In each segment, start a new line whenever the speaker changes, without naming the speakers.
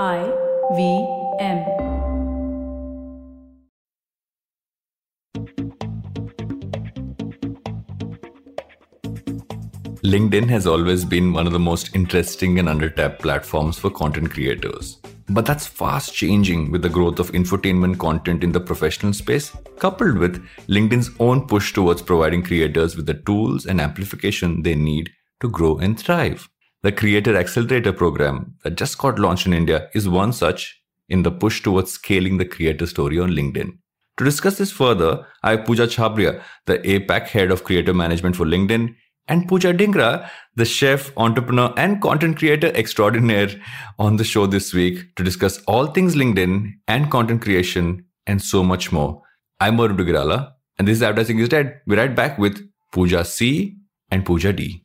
I V M.
LinkedIn has always been one of the most interesting and undertapped platforms for content creators. But that's fast changing with the growth of infotainment content in the professional space, coupled with LinkedIn's own push towards providing creators with the tools and amplification they need to grow and thrive. The Creator Accelerator program that just got launched in India is one such in the push towards scaling the creator story on LinkedIn. To discuss this further, I have Pooja Chhabria, the APAC head of creator management for LinkedIn, and Pooja Dhingra, the chef, entrepreneur, and content creator extraordinaire, on the show this week to discuss all things LinkedIn and content creation and so much more. I'm Varun Duggirala, and this is Advertising is Dead. We're right back with Pooja C and Pooja D.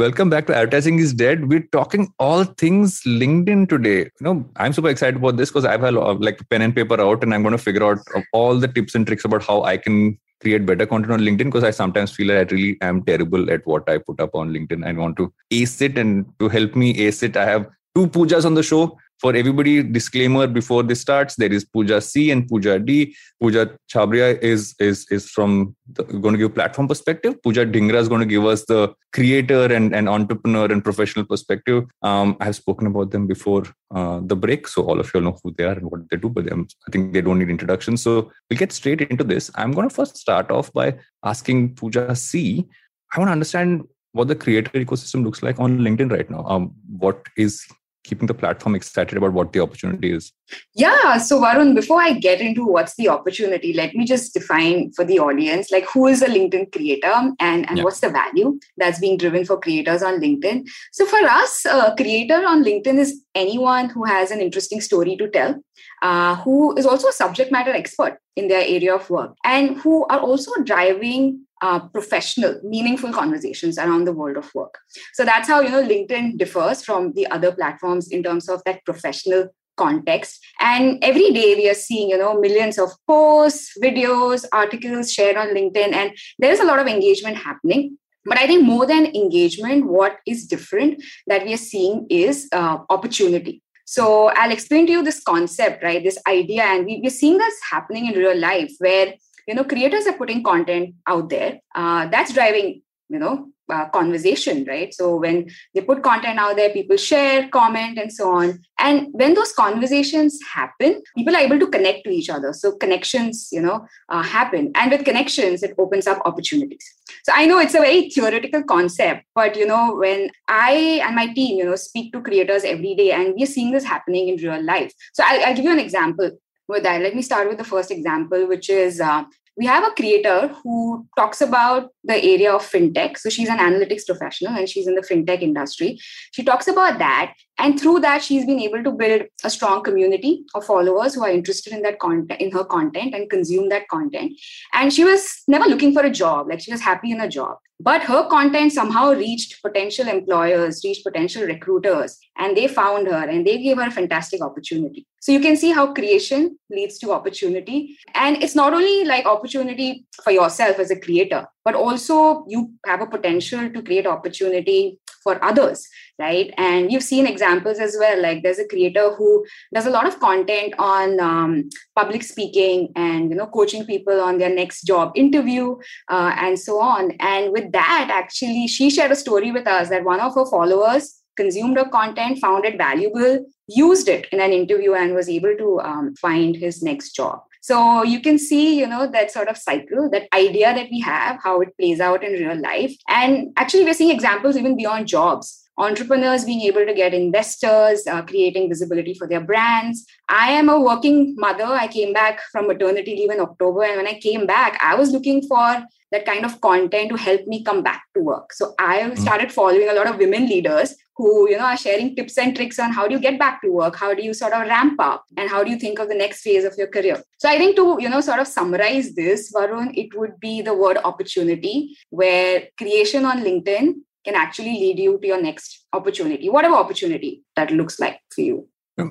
Welcome back to Advertising is Dead. We're talking all things LinkedIn today. You know, I'm super excited about this because I've had like pen and paper out and I'm going to figure out all the tips and tricks about how I can create better content on LinkedIn because I sometimes feel I really am terrible at what I put up on LinkedIn. I want to ace it and to help me ace it, I have two Poojas on the show for everybody disclaimer before this starts there is Pooja C and Pooja D. Pooja Chhabria is is is from the, going to give platform perspective. Pooja Dhingra is going to give us the creator and, and entrepreneur and professional perspective. Um, I have spoken about them before uh, the break, so all of you know who they are and what they do. But them, I think they don't need introduction. So we'll get straight into this. I'm going to first start off by asking Pooja C. I want to understand what the creator ecosystem looks like on LinkedIn right now. Um, what is keeping the platform excited about what the opportunity is?
Yeah. So, Varun, before I get into what's the opportunity, let me just define for the audience like who is a LinkedIn creator and, and yeah. what's the value that's being driven for creators on LinkedIn. So, for us, a creator on LinkedIn is anyone who has an interesting story to tell, uh, who is also a subject matter expert in their area of work, and who are also driving uh, professional, meaningful conversations around the world of work. So that's how you know LinkedIn differs from the other platforms in terms of that professional context. And every day we are seeing you know millions of posts, videos, articles shared on LinkedIn, and there is a lot of engagement happening. But I think more than engagement, what is different that we are seeing is uh, opportunity. So I'll explain to you this concept, right? This idea, and we, we're seeing this happening in real life where you know creators are putting content out there. Uh, that's driving you know uh, conversation right? So when they put content out there people share comment and so on. And when those conversations happen people are able to connect to each other. So connections you know uh, happen. And with connections it opens up opportunities. So i know it's a very theoretical concept but you know when i and my team you know speak to creators every day and we're seeing this happening in real life. So i'll, I'll give you an example with that. Let me start with the first example, which is uh, we have a creator who talks about the area of fintech. So she's an analytics professional and she's in the fintech industry. She talks about that. And through that, she's been able to build a strong community of followers who are interested in that content, in her content and consume that content. And she was never looking for a job, like she was happy in a job. But her content somehow reached potential employers, reached potential recruiters, and they found her and they gave her a fantastic opportunity. So you can see how creation leads to opportunity. And it's not only like opportunity for yourself as a creator, but also you have a potential to create opportunity for others right? And you've seen examples as well like there's a creator who does a lot of content on um, public speaking and you know coaching people on their next job interview uh, and so on. And with that actually she shared a story with us that one of her followers consumed her content found it valuable used it in an interview and was able to um, find his next job so you can see, you know, that sort of cycle, that idea that we have, how it plays out in real life. And actually, we're seeing examples even beyond jobs entrepreneurs being able to get investors, uh, creating visibility for their brands. I am a working mother. I came back from maternity leave in October. And when I came back, I was looking for that kind of content to help me come back to work. So I hmm. started following a lot of women leaders who you know are sharing tips and tricks on how do you get back to work how do you sort of ramp up and how do you think of the next phase of your career. So i think to you know sort of summarize this varun it would be the word opportunity where creation on linkedin can actually lead you to your next opportunity whatever opportunity that looks like for you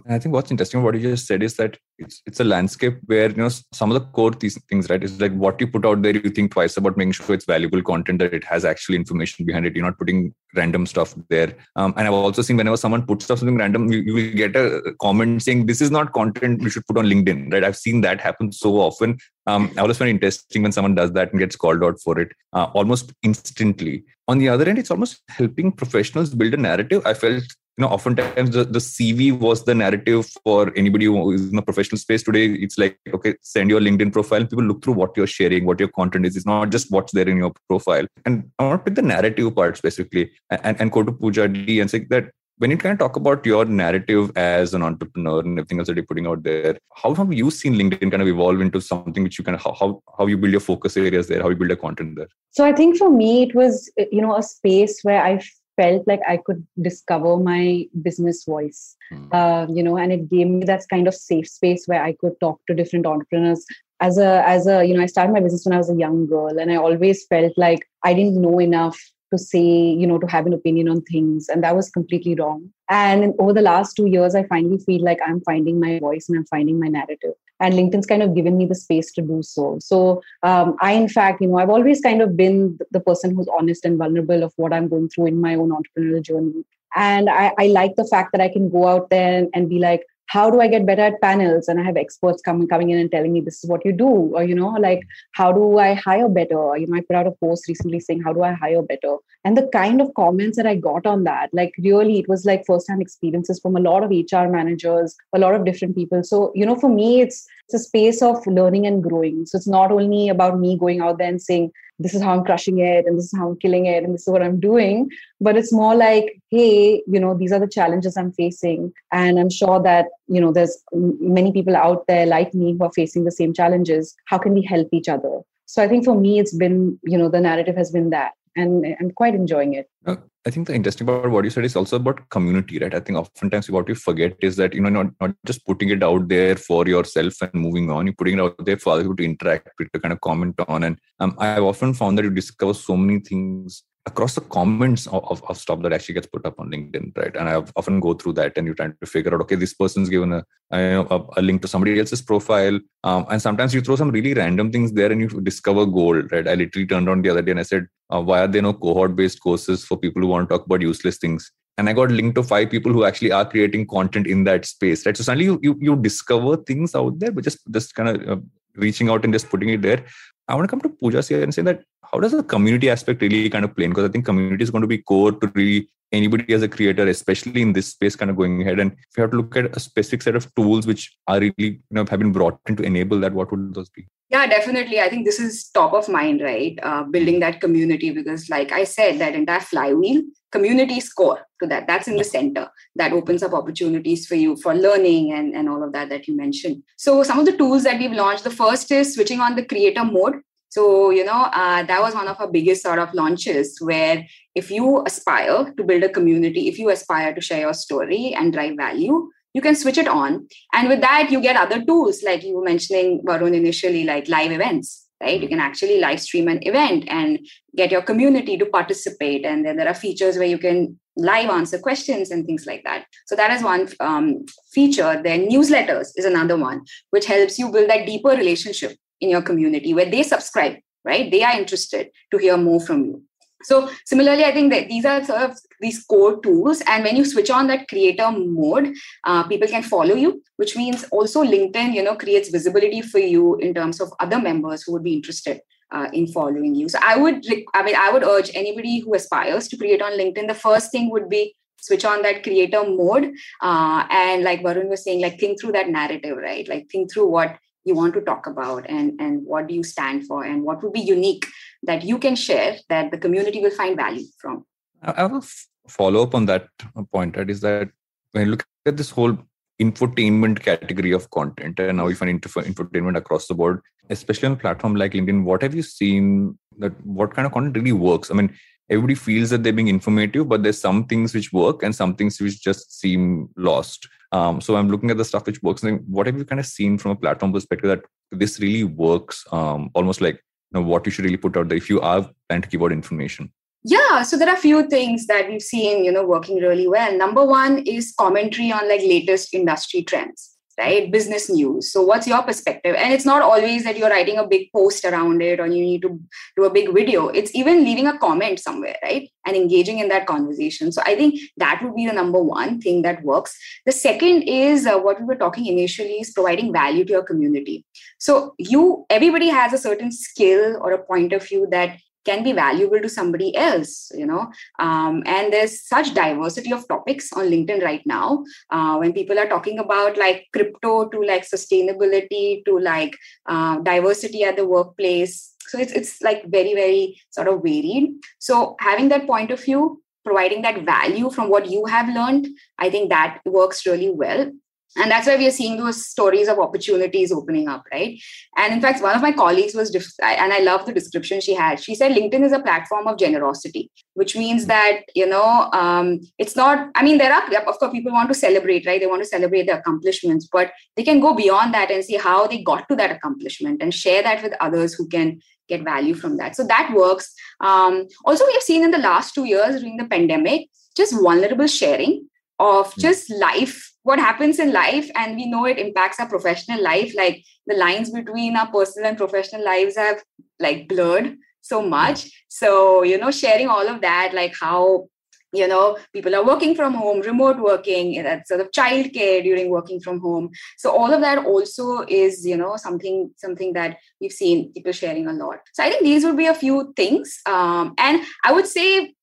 I think what's interesting what you just said is that it's it's a landscape where you know some of the core these things, right? Is like what you put out there, you think twice about making sure it's valuable content, that it has actually information behind it. You're not putting random stuff there. Um, and I've also seen whenever someone puts up something random, you, you will get a comment saying this is not content we should put on LinkedIn, right? I've seen that happen so often. Um, I always find interesting when someone does that and gets called out for it uh, almost instantly. On the other end, it's almost helping professionals build a narrative. I felt you know oftentimes the, the cv was the narrative for anybody who is in the professional space today it's like okay send your linkedin profile people look through what you're sharing what your content is it's not just what's there in your profile and i want to pick the narrative part specifically and, and go to pooja d and say that when you kind of talk about your narrative as an entrepreneur and everything else that you're putting out there, how have you seen LinkedIn kind of evolve into something which you kind of how how, how you build your focus areas there, how you build your content there?
So I think for me it was you know a space where I felt like I could discover my business voice, mm. uh, you know, and it gave me that kind of safe space where I could talk to different entrepreneurs. As a, as a, you know, I started my business when I was a young girl, and I always felt like I didn't know enough to say, you know, to have an opinion on things, and that was completely wrong. And over the last two years, I finally feel like I'm finding my voice and I'm finding my narrative. And linkedin's kind of given me the space to do so. So um, i in fact you know i've always kind of been the person who's honest and vulnerable of what i'm going through in my own entrepreneurial journey. And I, I like the fact that i can go out there and, and be like how do i get better at panels? And i have experts coming coming in and telling me this is what you do or you know like how do i hire better? You know i put out a post recently saying how do i hire better? And the kind of comments that i got on that like really it was like first hand experiences from a lot of hr managers a lot of different people. So you know for me it's it's a space of learning and growing so it's not only about me going out there and saying this is how I'm crushing it and this is how I'm killing it and this is what I'm doing. But it's more like, hey, you know, these are the challenges I'm facing. And I'm sure that, you know, there's many people out there like me who are facing the same challenges. How can we help each other? So I think for me, it's been, you know, the narrative has been that. And I'm quite enjoying it.
Uh, I think the interesting part what you said is also about community, right? I think oftentimes what you forget is that you know not, not just putting it out there for yourself and moving on, you're putting it out there for other people to interact with, to kind of comment on. And um, I've often found that you discover so many things across the comments of, of, stuff that actually gets put up on LinkedIn, right? And I often go through that and you're trying to figure out, okay, this person's given a, a, a link to somebody else's profile. Um, and sometimes you throw some really random things there and you discover gold, right? I literally turned on the other day and I said, uh, why are there no cohort based courses for people who want to talk about useless things? And I got linked to five people who actually are creating content in that space, right? So suddenly you, you, you discover things out there, but just, just kind of uh, reaching out and just putting it there. I want to come to Pooja here and say that how does the community aspect really kind of play in? Because I think community is going to be core to really anybody as a creator, especially in this space, kind of going ahead. And if you have to look at a specific set of tools which are really, you know, have been brought in to enable that, what would those be?
Yeah, definitely. I think this is top of mind, right? Uh, building that community because, like I said, that entire flywheel community is core to that. That's in the center. That opens up opportunities for you for learning and, and all of that that you mentioned. So, some of the tools that we've launched the first is switching on the creator mode so, you know, uh, that was one of our biggest sort of launches where if you aspire to build a community, if you aspire to share your story and drive value, you can switch it on. And with that, you get other tools like you were mentioning, Varun, initially, like live events, right? You can actually live stream an event and get your community to participate. And then there are features where you can live answer questions and things like that. So that is one um, feature. Then newsletters is another one, which helps you build that deeper relationship in your community where they subscribe, right? They are interested to hear more from you. So similarly, I think that these are sort of these core tools. And when you switch on that creator mode, uh, people can follow you, which means also LinkedIn, you know, creates visibility for you in terms of other members who would be interested uh, in following you. So I would, I mean, I would urge anybody who aspires to create on LinkedIn. The first thing would be switch on that creator mode, uh, and like Varun was saying, like think through that narrative, right? Like think through what you want to talk about and and what do you stand for and what would be unique that you can share that the community will find value from?
I have a follow up on that point. Right is that when you look at this whole infotainment category of content and now we find infotainment across the board especially on a platform like linkedin what have you seen that what kind of content really works? I mean everybody feels that they're being informative but there's some things which work and some things which just seem lost. Um, so i'm looking at the stuff which works. And what have you kind of seen from a platform perspective that this really works um, almost like you know what you should really put out there if you are trying to give out information?
Yeah, so there are a few things that we've seen, you know, working really well. Number one is commentary on like latest industry trends right? Business news. So what's your perspective? And it's not always that you're writing a big post around it or you need to do a big video. It's even leaving a comment somewhere right? And engaging in that conversation. So i think that would be the number one thing that works. The second is uh, what we were talking initially is providing value to your community. So you everybody has a certain skill or a point of view that can be valuable to somebody else you know? Um, and there's such diversity of topics on linkedin right now. Uh, when people are talking about like crypto to like sustainability to like uh, diversity at the workplace. So it's, it's like very very sort of varied. So having that point of view providing that value from what you have learned i think that works really well and that's why we are seeing those stories of opportunities opening up right? And in fact one of my colleagues was and i love the description she had. She said linkedin is a platform of generosity which means that you know um, it's not i mean there are of course people want to celebrate right? They want to celebrate their accomplishments but they can go beyond that and see how they got to that accomplishment and share that with others who can get value from that. So that works. Um, also we have seen in the last two years during the pandemic just vulnerable sharing of hmm. just life what happens in life and we know it impacts our professional life like the lines between our personal and professional lives have like blurred so much. So you know sharing all of that like how you know people are working from home remote working that sort of childcare during working from home. So all of that also is you know something something that we've seen people sharing a lot. So i think these would be a few things um, and i would say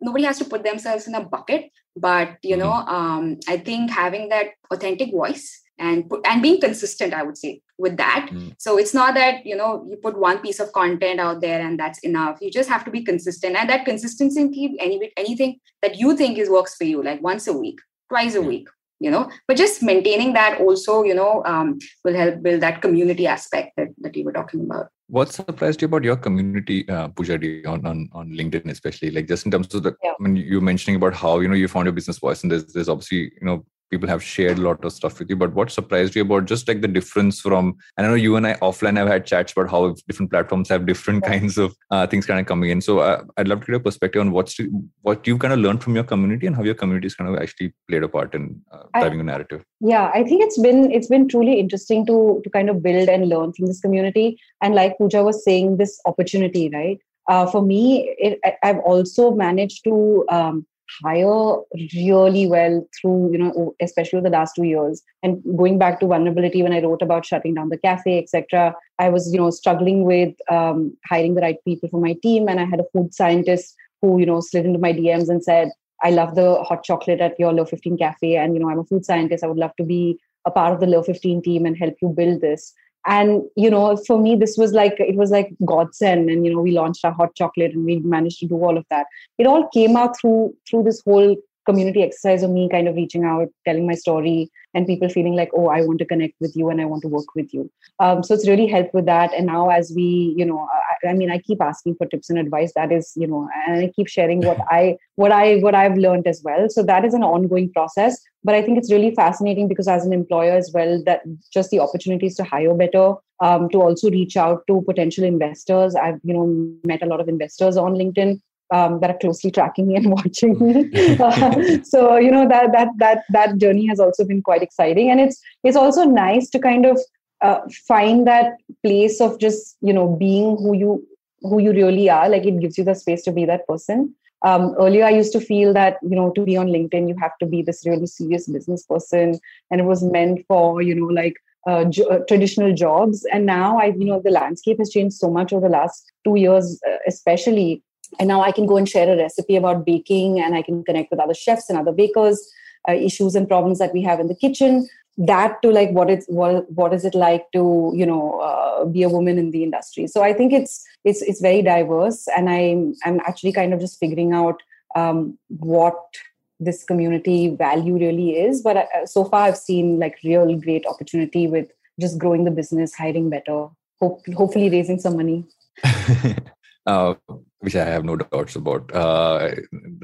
nobody has to put themselves in a bucket but you know mm-hmm. um, i think having that authentic voice and and being consistent i would say with that mm. so it's not that you know you put one piece of content out there and that's enough you just have to be consistent and that consistency keep any anything that you think is works for you like once a week twice a week you know but just maintaining that also you know um, will help build that community aspect that, that you were talking about
what surprised you about your community uh, Pooja D on, on on linkedin especially like just in terms of the yeah. i mean you mentioning about how you know you found your business voice and there's there's obviously you know people have shared a lot of stuff with you but what surprised you about just like the difference from and i know you and i offline have had chats about how different platforms have different yeah. kinds of uh, things kind of coming in. So uh, i'd love to get a perspective on what's what you've kind of learned from your community and how your community has kind of actually played a part in uh, driving I, a narrative.
Yeah i think it's been it's been truly interesting to to kind of build and learn from this community. And like Pooja was saying this opportunity right? Uh, for me it, i've also managed to um, hire really well through you know especially the last two years. And going back to vulnerability when i wrote about shutting down the cafe etc i was you know struggling with um, hiring the right people for my team. And i had a food scientist who you know slid into my dms and said i love the hot chocolate at your Le15 cafe. And you know i'm a food scientist. I would love to be a part of the Le15 team and help you build this and you know for me this was like it was like godsend and you know we launched our hot chocolate and we managed to do all of that. It all came out through through this whole community exercise of me kind of reaching out telling my story and people feeling like oh i want to connect with you and i want to work with you. Um, so it's really helped with that. And now as we you know I, I, mean i keep asking for tips and advice. That is you know and i keep sharing what i what i what i've learned as well. So that is an ongoing process. But i think it's really fascinating because as an employer as well that just the opportunities to hire better um, to also reach out to potential investors. I've you know met a lot of investors on linkedin um, that are closely tracking me and watching me. uh, so you know that that that that journey has also been quite exciting, and it's it's also nice to kind of uh, find that place of just you know being who you who you really are. Like it gives you the space to be that person. Um, earlier, I used to feel that you know to be on LinkedIn, you have to be this really serious business person, and it was meant for you know like uh, jo- uh, traditional jobs. And now I, you know, the landscape has changed so much over the last two years, uh, especially and now i can go and share a recipe about baking and i can connect with other chefs and other bakers uh, issues and problems that we have in the kitchen. That to like what it's what what is it like to you know uh, be a woman in the industry? So i think it's it's it's very diverse and i'm i'm actually kind of just figuring out um, what this community value really is. But uh, so far i've seen like real great opportunity with just growing the business hiring better hope, hopefully raising some money.
Uh, which I have no doubts about uh,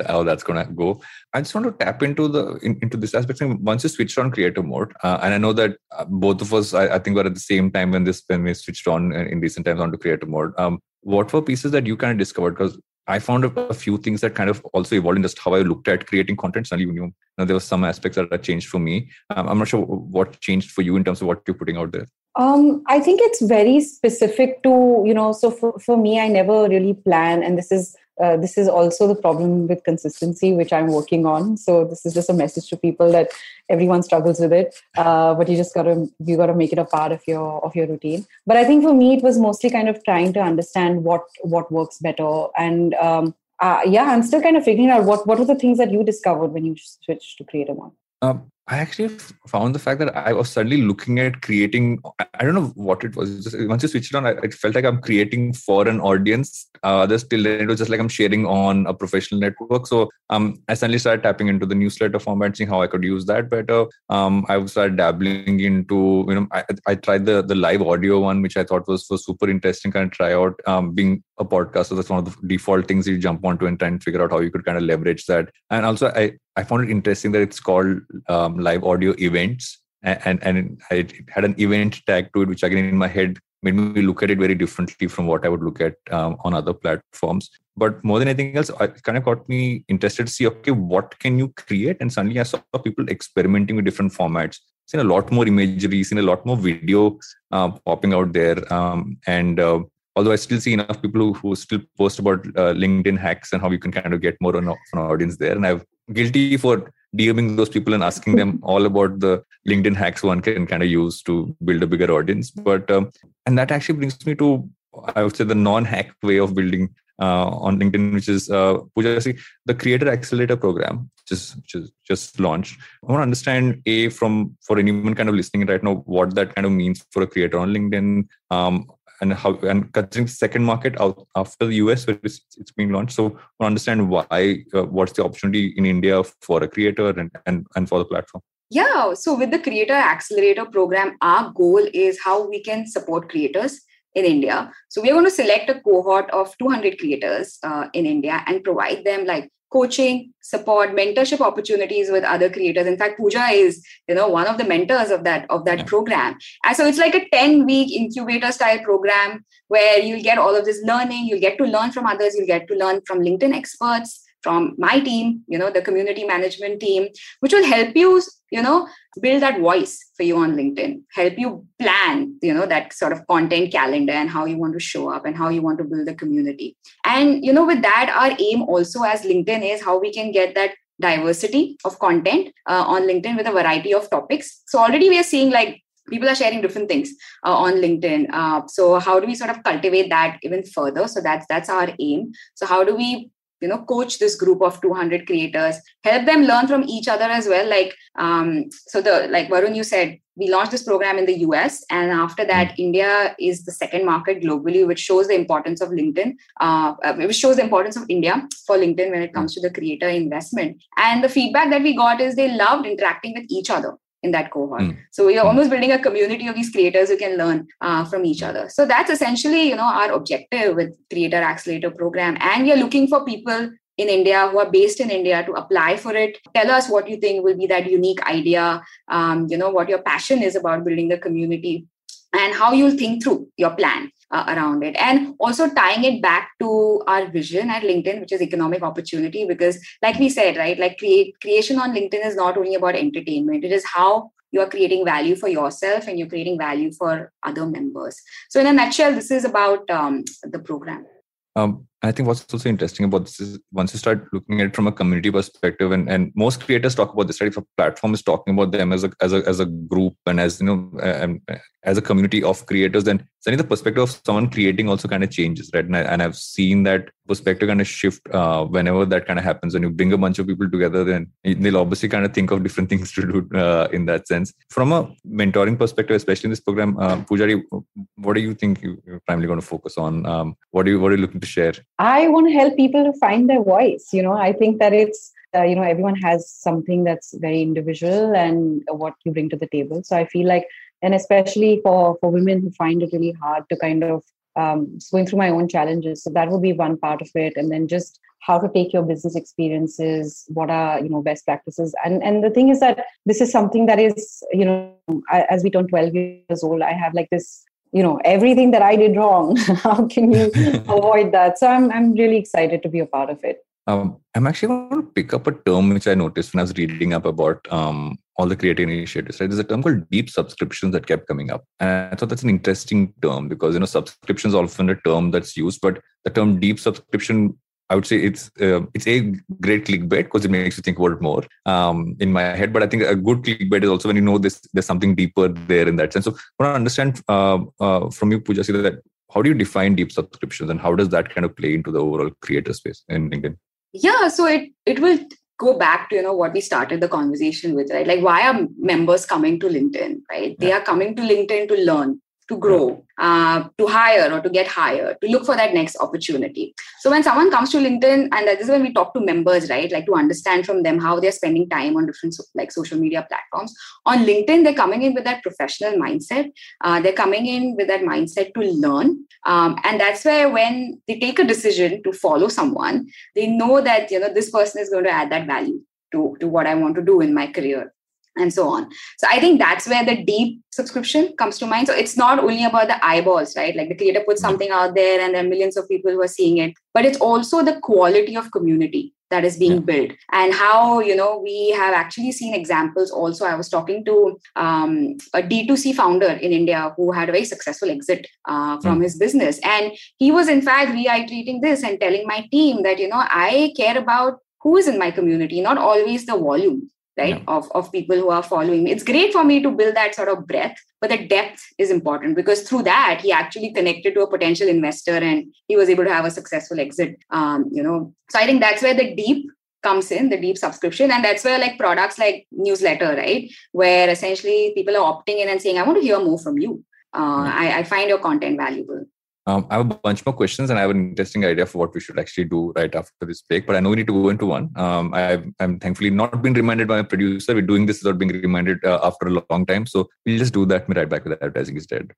how that's going to go. I just want to tap into the in, into this aspect. Once you switched on creator mode, uh, and I know that uh, both of us, I, I, think, were at the same time when this when we switched on in recent times onto creator mode. Um, what were pieces that you kind of discovered? Because I found a, few things that kind of also evolved in just how I looked at creating content. Suddenly, you know, there were some aspects that have changed for me. Um, I'm not sure what changed for you in terms of what you're putting out there.
Um, I think it's very specific to you know. So for, for me, I never really plan, and this is uh, this is also the problem with consistency, which I'm working on. So this is just a message to people that everyone struggles with it, uh, but you just gotta you gotta make it a part of your of your routine. But I think for me, it was mostly kind of trying to understand what what works better, and um, uh, yeah, I'm still kind of figuring out what what were the things that you discovered when you switched to Creator One.
Um, I actually found the fact that I was suddenly looking at creating. I don't know what it was. Just once you switch it on, I, it felt like I'm creating for an audience. Uh, others till then it was just like I'm sharing on a professional network. So um, I suddenly started tapping into the newsletter format, seeing how I could use that better. Um, I started dabbling into you know I, I tried the the live audio one, which I thought was was super interesting. Kind of try out um, being a podcast. So that's one of the default things you jump onto and try and figure out how you could kind of leverage that. And also I I found it interesting that it's called um, live audio events, and and I had an event tag to it, which again in my head made me look at it very differently from what I would look at um, on other platforms. But more than anything else, it kind of got me interested to see, okay, what can you create? And suddenly I saw people experimenting with different formats. Seen a lot more imagery, seen a lot more video uh, popping out there, um, and uh, although I still see enough people who, who still post about uh, LinkedIn hacks and how you can kind of get more on, an audience there. And I've guilty for DMing those people and asking them all about the LinkedIn hacks one can kind of use to build a bigger audience. But um, and that actually brings me to I would say the non-hack way of building uh, on LinkedIn, which is uh, the Creator Accelerator program, which is, which is just launched. I want to understand a from for anyone kind of listening right now what that kind of means for a creator on LinkedIn. Um, and how and considering second market out after the US where it's, it's being launched. So to understand why, uh, what's the opportunity in India for a creator and, and and for the platform.
Yeah, so with the Creator Accelerator program, our goal is how we can support creators in India. So we're going to select a cohort of 200 creators uh, in India and provide them like coaching support mentorship opportunities with other creators. In fact pooja is you know one of the mentors of that of that yeah. program. And so it's like a 10 week incubator style program where you'll get all of this learning. You'll get to learn from others. You'll get to learn from linkedin experts from my team you know the community management team which will help you you know build that voice for you on linkedin help you plan you know that sort of content calendar and how you want to show up and how you want to build the community. And you know with that our aim also as linkedin is how we can get that diversity of content uh, on linkedin with a variety of topics. So already we are seeing like people are sharing different things uh, on linkedin. Uh, so how do we sort of cultivate that even further? So that's that's our aim. So how do we you know coach this group of 200 creators help them learn from each other as well. Like um, so the like varun you said we launched this program in the us and after that mm-hmm. india is the second market globally which shows the importance of linkedin uh, uh, which shows the importance of india for linkedin when it comes to the creator investment. And the feedback that we got is they loved interacting with each other in that cohort. Mm. So we are almost building a community of these creators who can learn uh, from each other. So that's essentially, you know, our objective with Creator Accelerator program. And we are looking for people in India who are based in India to apply for it. Tell us what you think will be that unique idea. Um, you know what your passion is about building the community and how you'll think through your plan uh, around it. And also tying it back to our vision at linkedin which is economic opportunity because like we said right like create creation on linkedin is not only about entertainment. It is how you are creating value for yourself and you're creating value for other members. So in a nutshell this is about um, the program.
Um, I think what's also interesting about this is once you start looking at it from a community perspective, and, and most creators talk about this, right? If a platform is talking about them as a as a as a group and as you know, as a community of creators, then suddenly the perspective of someone creating also kind of changes, right? And, I, and I've seen that perspective kind of shift uh, whenever that kind of happens. When you bring a bunch of people together, then they'll obviously kind of think of different things to do uh, in that sense. From a mentoring perspective, especially in this program, uh, Pooja D, what do you think you're primarily going to focus on? Um, what do you what are you looking to share?
I want to help people to find their voice. You know, I think that it's uh, you know everyone has something that's very individual and what you bring to the table. So I feel like, and especially for for women who find it really hard to kind of um, going through my own challenges. So that would be one part of it, and then just how to take your business experiences what are you know best practices and and the thing is that this is something that is you know as we turn 12 years old i have like this you know everything that i did wrong how can you avoid that? So i'm i'm really excited to be a part of it.
Um, I'm actually going to pick up a term which I noticed when I was reading up about um, all the creative initiatives. Right, there's a term called deep subscriptions that kept coming up, and I thought that's an interesting term because you know subscriptions often a term that's used, but the term deep subscription I would say it's uh, it's a great clickbait because it makes you think about it more um, in my head. But I think a good clickbait is also when you know this there's something deeper there in that sense. So I want to understand uh, uh, from you, Pooja, that how do you define deep subscriptions and how does that kind of play into the overall creator space in LinkedIn?
Yeah, so it it will go back to you know what we started the conversation with, right? Like why are members coming to LinkedIn, right? They are coming to LinkedIn to learn to grow, uh, to hire or to get hired, to look for that next opportunity. So when someone comes to LinkedIn, and this is when we talk to members, right? Like to understand from them how they're spending time on different like social media platforms. On LinkedIn, they're coming in with that professional mindset. Uh, they're coming in with that mindset to learn, um, and that's where when they take a decision to follow someone, they know that you know this person is going to add that value to, to what I want to do in my career and so on. So I think that's where the deep subscription comes to mind. So it's not only about the eyeballs, right? Like the creator puts something out there and there are millions of people who are seeing it, but it's also the quality of community that is being yeah. built and how you know we have actually seen examples also i was talking to um, a d2c founder in india who had a very successful exit uh, from mm. his business and he was in fact reiterating this and telling my team that you know i care about who is in my community not always the volume right yeah. of, of people who are following me. It's great for me to build that sort of breadth but the depth is important because through that he actually connected to a potential investor and he was able to have a successful exit um, you know. So i think that's where the deep comes in the deep subscription and that's where like products like newsletter right where essentially people are opting in and saying i want to hear more from you. Uh, I, I find your content valuable
um, I have a bunch more questions and I have an interesting idea for what we should actually do right after this break. But I know we need to go into one. Um, I, am thankfully not been reminded by my producer. We're doing this without being reminded uh, after a long time. So we'll just do that right back with advertising is dead.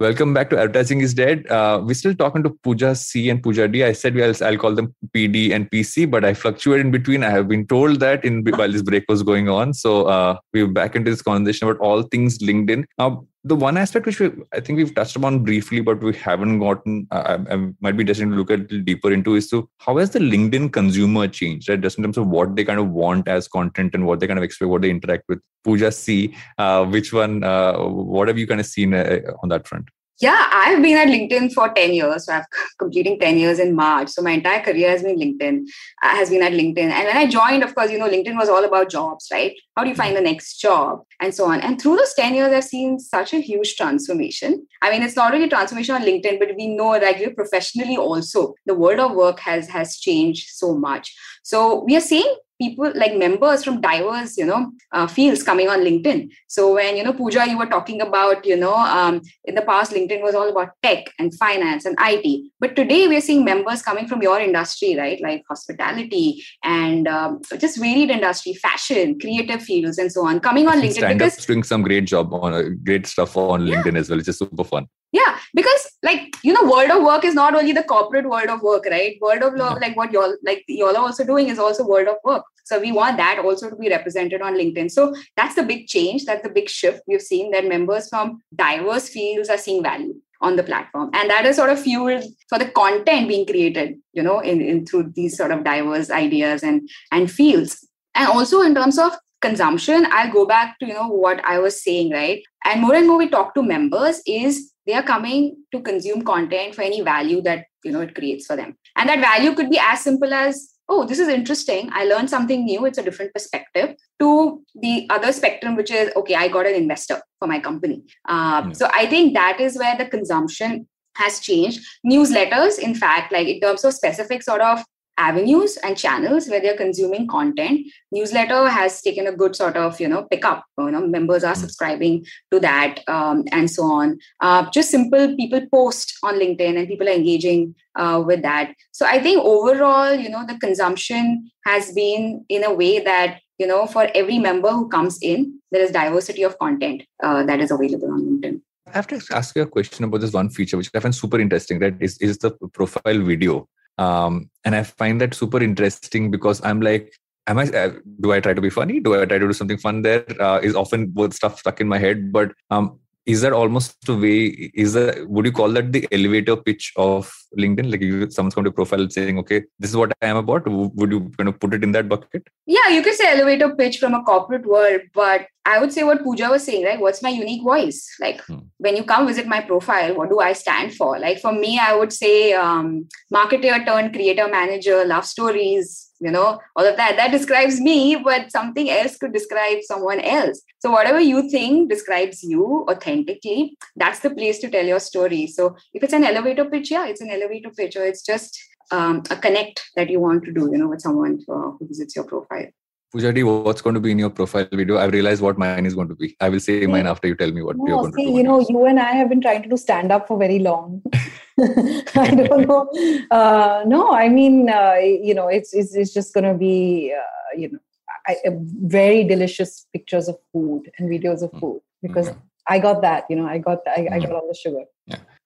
Welcome back to Advertising is Dead. Uh, we're still talking to Pooja C and Pooja D. I said I'll, I'll call them PD and PC, but I fluctuate in between. I have been told that in while this break was going on. So uh, we're back into this conversation about all things LinkedIn. Now, the one aspect which we, I think we've touched upon briefly, but we haven't gotten, uh, I, I, might be interested to look a little deeper into is to how has the LinkedIn consumer changed, right? Just in terms of what they kind of want as content and what they kind of expect, what they interact with. Pooja C, uh, which one, uh, what have you kind of seen uh, on that front?
Yeah, I've been at LinkedIn for 10 years. So I'm completing 10 years in March. So my entire career has been LinkedIn, uh, has been at LinkedIn. And when I joined, of course, you know, LinkedIn was all about jobs, right? How do you find the next job and so on? And through those 10 years, I've seen such a huge transformation. I mean, it's not only transformation on LinkedIn, but we know that you professionally also, the world of work has has changed so much. So we are seeing people like members from diverse you know uh, fields coming on linkedin. So when you know pooja you were talking about you know um, in the past linkedin was all about tech and finance and it but today we're seeing members coming from your industry right? Like hospitality and um, just varied industry fashion creative fields and so on coming on linkedin
Stand because doing some great job on uh, great stuff on yeah. linkedin as well which is super fun
yeah because like you know world of work is not only the corporate world of work right? World of love like what y'all like y'all are also doing is also world of work. So we want that also to be represented on linkedin. So that's the big change that's the big shift. We've seen that members from diverse fields are seeing value on the platform. And that is sort of fueled for the content being created you know in, in through these sort of diverse ideas and and fields. And also in terms of consumption i'll go back to you know what i was saying right? And more and more we talk to members is they are coming to consume content for any value that you know it creates for them. And that value could be as simple as oh this is interesting. I learned something new. It's a different perspective to the other spectrum which is okay i got an investor for my company. Um, mm. so i think that is where the consumption has changed. Newsletters in fact like in terms of specific sort of avenues and channels where they're consuming content newsletter has taken a good sort of you know pick up you know members are hmm. subscribing to that um, and so on uh, just simple people post on linkedin and people are engaging uh, with that so i think overall you know the consumption has been in a way that you know for every member who comes in there is diversity of content uh, that is available on linkedin
I have to ask you a question about this one feature, which I find super interesting. That is, is the profile video um, and i find that super interesting because i'm like am I? Uh, do I try to be funny? Do I try to do something fun? There uh, is often both stuff stuck in my head, but um, is that almost a way is that would you call that the elevator pitch of linkedin? Like you, someone's going to profile saying okay this is what i am about would you kind of put it in that bucket?
Yeah you could say elevator pitch from a corporate world but i would say what pooja was saying right? What's my unique voice? Like hmm. when you come visit my profile what do i stand for? Like for me i would say um, marketer turned creator manager love stories you know all of that. That describes me but something else could describe someone else. So whatever you think describes you authentically that's the place to tell your story. So if it's an elevator pitch yeah it's an elevator pitch or it's just um, a connect that you want to do you know with someone uh, who visits your profile
Pooja D, what's going to be in your profile video? I've realized what mine is going to be. I will say mine after you tell me what
no,
you're going
see,
to do.
You know, you and I have been trying to do stand up for very long. I don't know. Uh, no, I mean, uh, you know, it's, it's, it's just going to be, uh, you know, I, very delicious pictures of food and videos of hmm. food because. I got that, you know, I got I, I hmm. got all the sugar.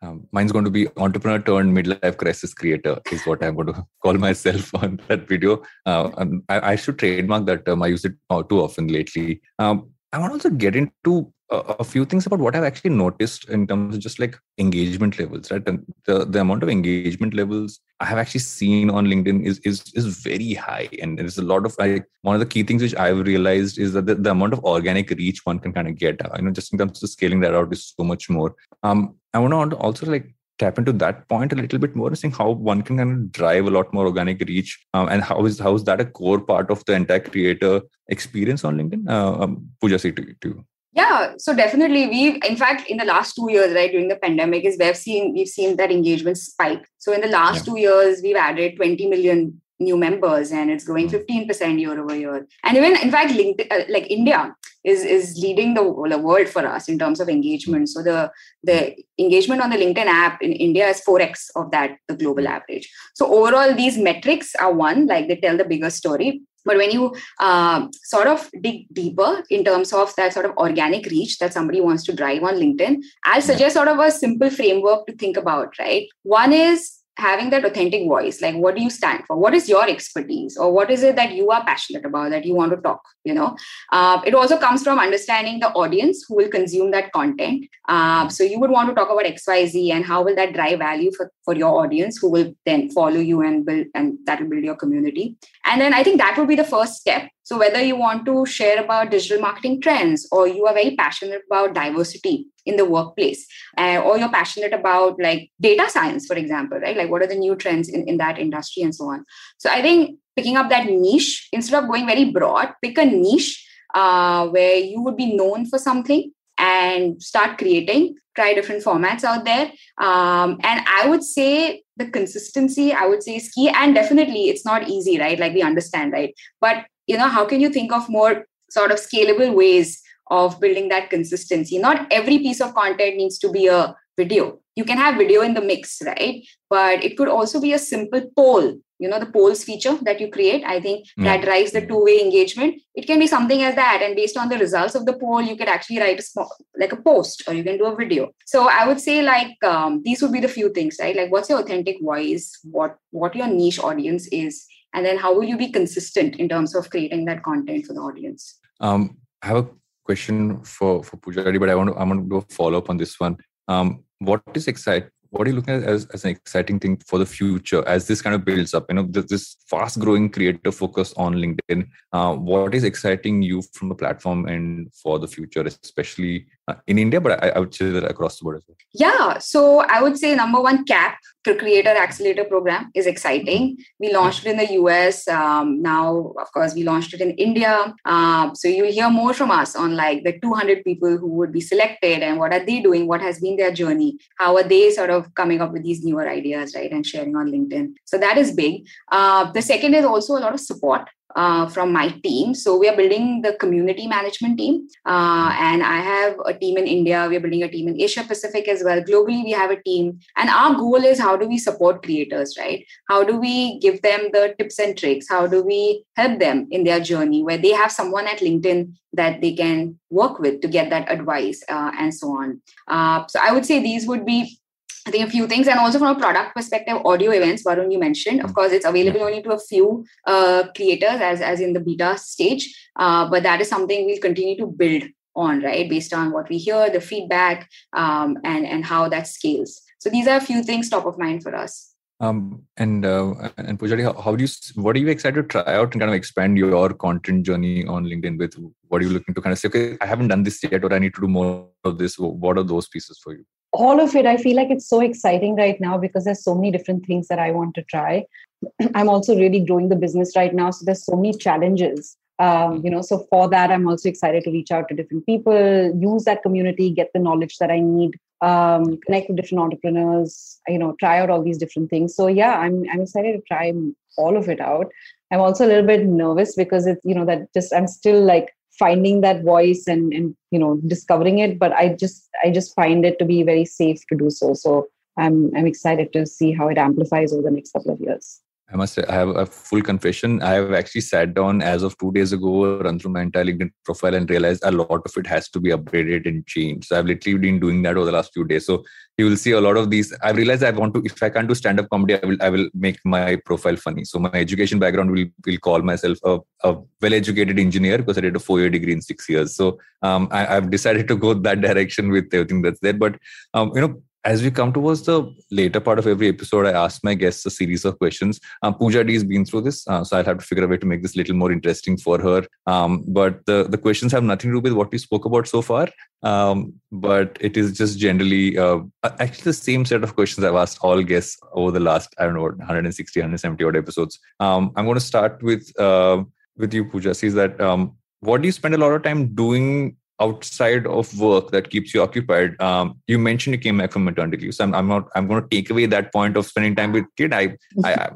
Um, mine's going to be entrepreneur turned midlife crisis creator is what I'm going to call myself on that video. Uh, I, I, should trademark that term. I use it uh, too often lately. Um, I want to also get into a, few things about what I've actually noticed in terms of just like engagement levels, right? And the, the amount of engagement levels I have actually seen on LinkedIn is is is very high. And there's a lot of like one of the key things which I've realized is that the, the amount of organic reach one can kind of get, uh, you know, just in terms of scaling that out is so much more. Um, I want to also like tap into that point a little bit more, saying how one can kind of drive a lot more organic reach, um, and how is how is that a core part of the entire creator experience on LinkedIn? Uh, um, Pooja, see to, to
yeah, so definitely we've in fact in the last two years, right, during the pandemic, is we've seen we've seen that engagement spike. So in the last yeah. two years, we've added 20 million new members and it's growing 15% hmm. year over year and even in fact LinkedIn, uh, like india is is leading the, the world for us in terms of engagement. So the the engagement on the linkedin app in india is 4x of that the global hmm. average. So overall these metrics are one like they tell the bigger story. But when you uh, sort of dig deeper in terms of that sort of organic reach that somebody wants to drive on linkedin i'll suggest sort of a simple framework to think about right? One is having that authentic voice like what do you stand for? What is your expertise? Or what is it that you are passionate about that you want to talk you know? Uh, it also comes from understanding the audience who will consume that content. Uh, so you would want to talk about xyz and how will that drive value for, for your audience who will then follow you and build and that will build your community. And then i think that would be the first step so whether you want to share about digital marketing trends or you are very passionate about diversity in the workplace uh, or you're passionate about like data science for example right? Like what are the new trends in, in that industry and so on. So i think picking up that niche instead of going very broad pick a niche uh, where you would be known for something and start creating try different formats out there. Um, and i would say the consistency i would say is key and definitely it's not easy right? Like we understand right? But you know how can you think of more sort of scalable ways of building that consistency? Not every piece of content needs to be a video. You can have video in the mix right? But it could also be a simple poll you know the polls feature that you create. I think mm. that drives the two way engagement. It can be something as that and based on the results of the poll you could actually write a small like a post or you can do a video. So i would say like um, these would be the few things right? Like what's your authentic voice? What what your niche audience is and then how will you be consistent in terms of creating that content for the audience
um, i have a question for for Pooja D, but I want to I want to do a follow up on this one. Um, what is excite? What are you looking at as, as an exciting thing for the future as this kind of builds up? You know, this fast growing creator focus on LinkedIn. Uh, what is exciting you from the platform and for the future, especially in India, but I, I, would say that across the board as well.
Yeah, so I would say number one, CAP, Creator Accelerator Program, is exciting. We launched it in the US. Um, now, of course, we launched it in India. Um, so you'll hear more from us on like the 200 people who would be selected and what are they doing, what has been their journey, how are they sort of coming up with these newer ideas, right, and sharing on LinkedIn. So that is big. Uh, the second is also a lot of support uh, from my team. So we are building the community management team, uh, and I have a team in India. We are building a team in Asia Pacific as well. Globally, we have a team, and our goal is how do we support creators, right? How do we give them the tips and tricks? How do we help them in their journey where they have someone at LinkedIn that they can work with to get that advice uh, and so on. Uh, so I would say these would be I think a few things, and also from a product perspective, audio events. Varun, you mentioned, of course, it's available only to a few uh, creators as as in the beta stage, uh, but that is something we'll continue to build on, right, based on what we hear, the feedback, um, and and how that scales. So these are a few things top of mind for us.
Um, and uh, and Pooja D, how, how, do you what are you excited to try out and kind of expand your content journey on LinkedIn with? What are you looking to kind of say? Okay, I haven't done this yet, or I need to do more of this. What are those pieces for you?
All of it i feel like it's so exciting right now because there's so many different things that i want to try. I'm also really growing the business right now so there's so many challenges. Um, you know so for that i'm also excited to reach out to different people use that community get the knowledge that i need um, connect with different entrepreneurs you know try out all these different things. So yeah i'm i'm excited to try all of it out. I'm also a little bit nervous because it's you know that just i'm still like finding that voice and and you know discovering it but i just i just find it to be very safe to do so. So i'm i'm excited to see how it amplifies over the next couple of years
I must say, I have a full confession. I have actually sat down as of two days ago, run through my entire LinkedIn profile, and realized a lot of it has to be upgraded and changed. So I've literally been doing that over the last few days. So you will see a lot of these. I've realized I want to, if I can't do stand up comedy, I will, I will make my profile funny. So my education background will, will call myself a, a well educated engineer because I did a four year degree in six years. So um, I, have decided to go that direction with everything that's there. But um, you know, as we come towards the later part of every episode, I ask my guests a series of questions. Um, Pooja D has been through this, uh, so I'll have to figure a way to make this a little more interesting for her. Um, but the, the questions have nothing to do with what we spoke about so far. Um, but it is just generally uh, actually the same set of questions I've asked all guests over the last, I don't know, 160, 170 odd episodes. Um, I'm going to start with uh, with you, Pooja. Is that um, what do you spend a lot of time doing outside of work that keeps you occupied um, you mentioned you came back from maternity leave. So i'm, I'm not i'm going to take away that point of spending time with kid. I i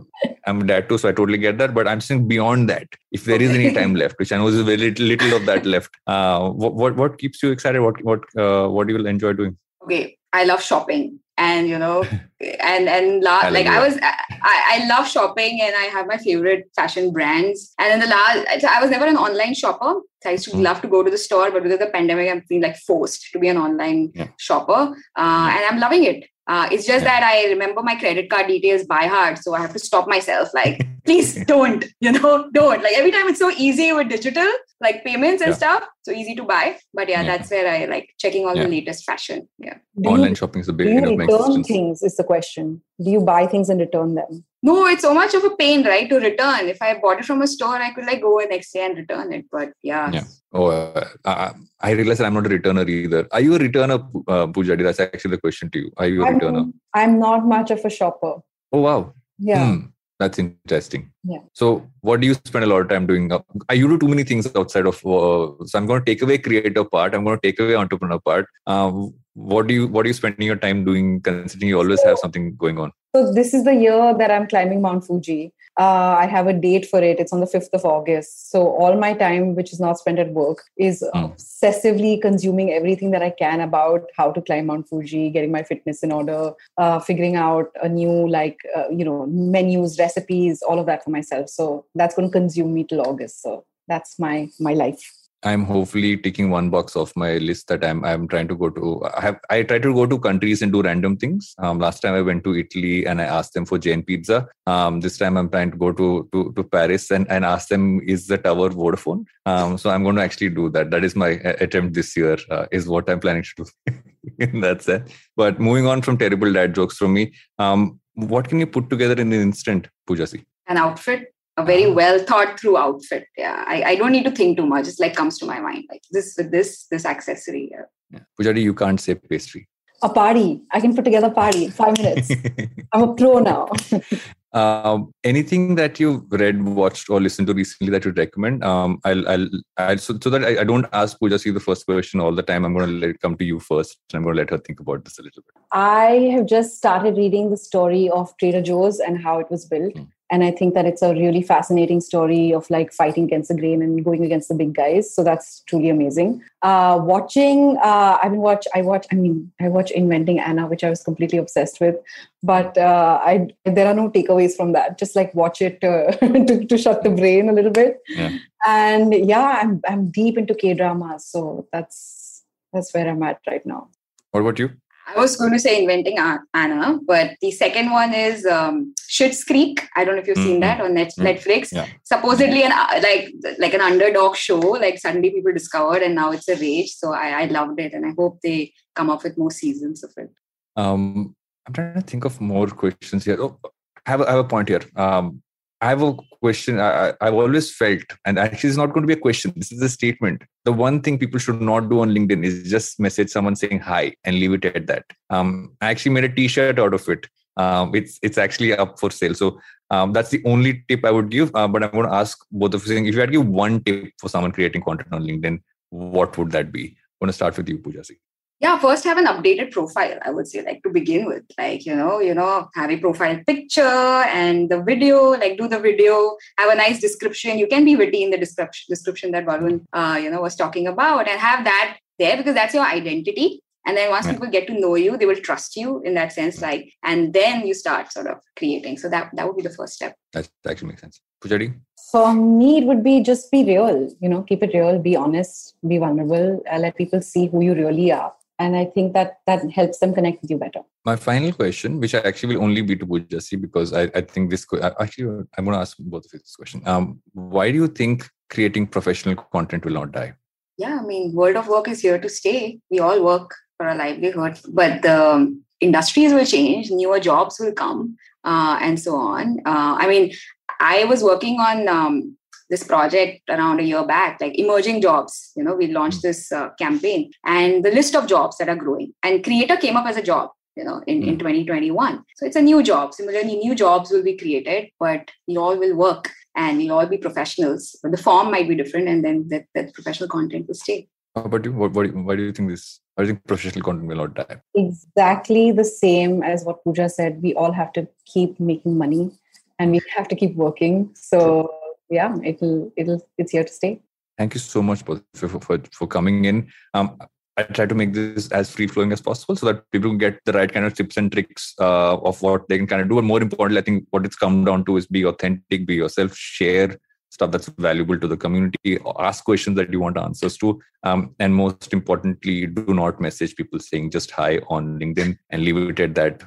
i'm dad too so i totally get that. But i'm saying beyond that if there is any time left which i know is very little, little of that left uh, what, what what keeps you excited? What what uh, what do you enjoy doing?
Okay i love shopping and you know and and la- like i was I, I love shopping and i have my favorite fashion brands and in the last i was never an online shopper so i used to mm. love to go to the store but because of the pandemic i'm feeling like forced to be an online yeah. shopper uh, and i'm loving it uh, it's just yeah. that I remember my credit card details by heart, so I have to stop myself. Like, please don't, you know, don't. Like every time it's so easy with digital, like payments and yeah. stuff, so easy to buy. But yeah, yeah, that's where I like checking all the latest fashion. Yeah,
do Online you, shopping is a big.
Do you return things? Is the question. Do you buy things and return them?
No, it's so much of a pain, right, to return. If I bought it from a store, I could like go the next day and return it. But yeah.
Yeah. Oh, uh, I realize that I'm not a returner either. Are you a returner, uh, Pooja D? That's actually the question to you. Are you a
I'm,
returner?
I'm not much of a shopper.
Oh wow.
Yeah. Hmm.
That's interesting.
Yeah.
So, what do you spend a lot of time doing? Uh, you do too many things outside of. Uh, so, I'm going to take away creative part. I'm going to take away entrepreneur part. Um, what do you What are you spending your time doing? Considering you always have something going on.
So, this is the year that I'm climbing Mount Fuji. Uh, I have a date for it. It's on the 5th of August. So all my time, which is not spent at work, is mm. obsessively consuming everything that I can about how to climb Mount Fuji, getting my fitness in order, uh, figuring out a new, like, uh, you know, menus, recipes, all of that for myself. So that's going to consume me till August. So that's my my life.
I'm hopefully taking one box off my list that I'm I'm trying to go to. I have I try to go to countries and do random things. Um, last time I went to Italy and I asked them for Jain pizza. Um, this time I'm trying to go to to, to Paris and, and ask them is the tower Vodafone. Um, so I'm going to actually do that. That is my attempt this year. Uh, is what I'm planning to do. in that sense. But moving on from terrible dad jokes from me, um, what can you put together in an instant, Pooja C?
An outfit a very uh-huh. well thought through outfit. Yeah, I, I don't need to think too much. It's like comes to my mind, like this with this this accessory. Yeah.
yeah. Pooja D, you can't say pastry.
A party. I can put together a party in five minutes. I'm a pro now.
um, anything that you've read, watched, or listened to recently that you'd recommend? Um, I'll, I'll, I'll so, so that I, I don't ask Pooja C the first question all the time. I'm going to let it come to you first. And I'm going to let her think about this a little bit.
I have just started reading the story of Trader Joe's and how it was built. Mm and i think that it's a really fascinating story of like fighting against the grain and going against the big guys. So that's truly amazing. Uh, watching uh, i've been watch i watch i mean i watch inventing anna which i was completely obsessed with. But uh, i there are no takeaways from that. Just like watch it uh, to, to shut the brain a little bit. Yeah. and yeah i'm i'm deep into k dramas so that's that's where i'm at right now.
What about you
I was going to say inventing Anna, but the second one is um, Schitt's Creek. I don't know if you've mm-hmm. seen that on Net- mm-hmm. Netflix. Yeah. Supposedly an uh, like like an underdog show. Like suddenly people discovered, and now it's a rage. So I, I loved it, and I hope they come up with more seasons of it.
Um, I'm trying to think of more questions here. Oh, I have a, I have a point here. Um, I have a question. I, have always felt, and actually, it's not going to be a question. This is a statement. The one thing people should not do on LinkedIn is just message someone saying hi and leave it at that. Um, I actually made a T-shirt out of it. Um, it's it's actually up for sale. So um, that's the only tip I would give. Uh, but I'm going to ask both of you: if you had to give one tip for someone creating content on LinkedIn, what would that be? I'm going to start with you, Pooja C
yeah first have an updated profile i would say like to begin with. Like you know you know have a profile picture and the video like do the video have a nice description. You can be witty in the description description that varun uh, you know was talking about and have that there because that's your identity. And then once yeah. people get to know you they will trust you in that sense like and then you start sort of creating. So that that would be the first step.
That actually makes sense. Pooja D?
for me it would be just be real you know keep it real be honest be vulnerable uh, let people see who you really are and I think that that helps them connect with you better.
My final question, which I actually will only be to Pooja C, because I, I think this actually I'm going to ask both of you this question. Um, why do you think creating professional content will not die?
Yeah, I mean, world of work is here to stay. We all work for a livelihood, but the industries will change, newer jobs will come, uh, and so on. Uh, I mean, I was working on um, this project around a year back, like emerging jobs. You know, we launched hmm. this uh, campaign and the list of jobs that are growing. And creator came up as a job, you know, in, in hmm. 2021. So it's a new job. Similarly, new jobs will be created, but we all will work and we'll all be professionals. But the form might be different, and then that, that professional content will stay.
How about you? What, what, why do you think this? Why do you think professional content will not die?
Exactly the same as what Pooja said. We all have to keep making money and we have to keep working. So yeah, it'll it'll it's here to stay.
Thank you so much for for, for coming in. Um, I try to make this as free flowing as possible so that people can get the right kind of tips and tricks uh, of what they can kind of do. And more importantly, I think what it's come down to is be authentic, be yourself, share stuff that's valuable to the community, ask questions that you want answers to. Um, and most importantly, do not message people saying just hi on LinkedIn and leave it at that.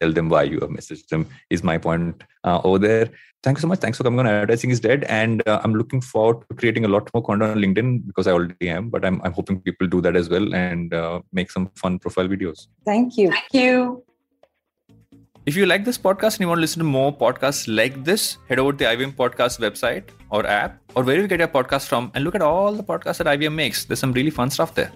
Tell them why you have messaged them, is my point uh, over there thank you so much. Thanks for coming on. Advertising is dead, and uh, I'm looking forward to creating a lot more content on LinkedIn because I already am. But I'm I'm hoping people do that as well and uh, make some fun profile videos.
Thank you.
Thank you.
If you like this podcast and you want to listen to more podcasts like this, head over to the IVM Podcast website or app or wherever you get your podcast from and look at all the podcasts that IVM makes. There's some really fun stuff there.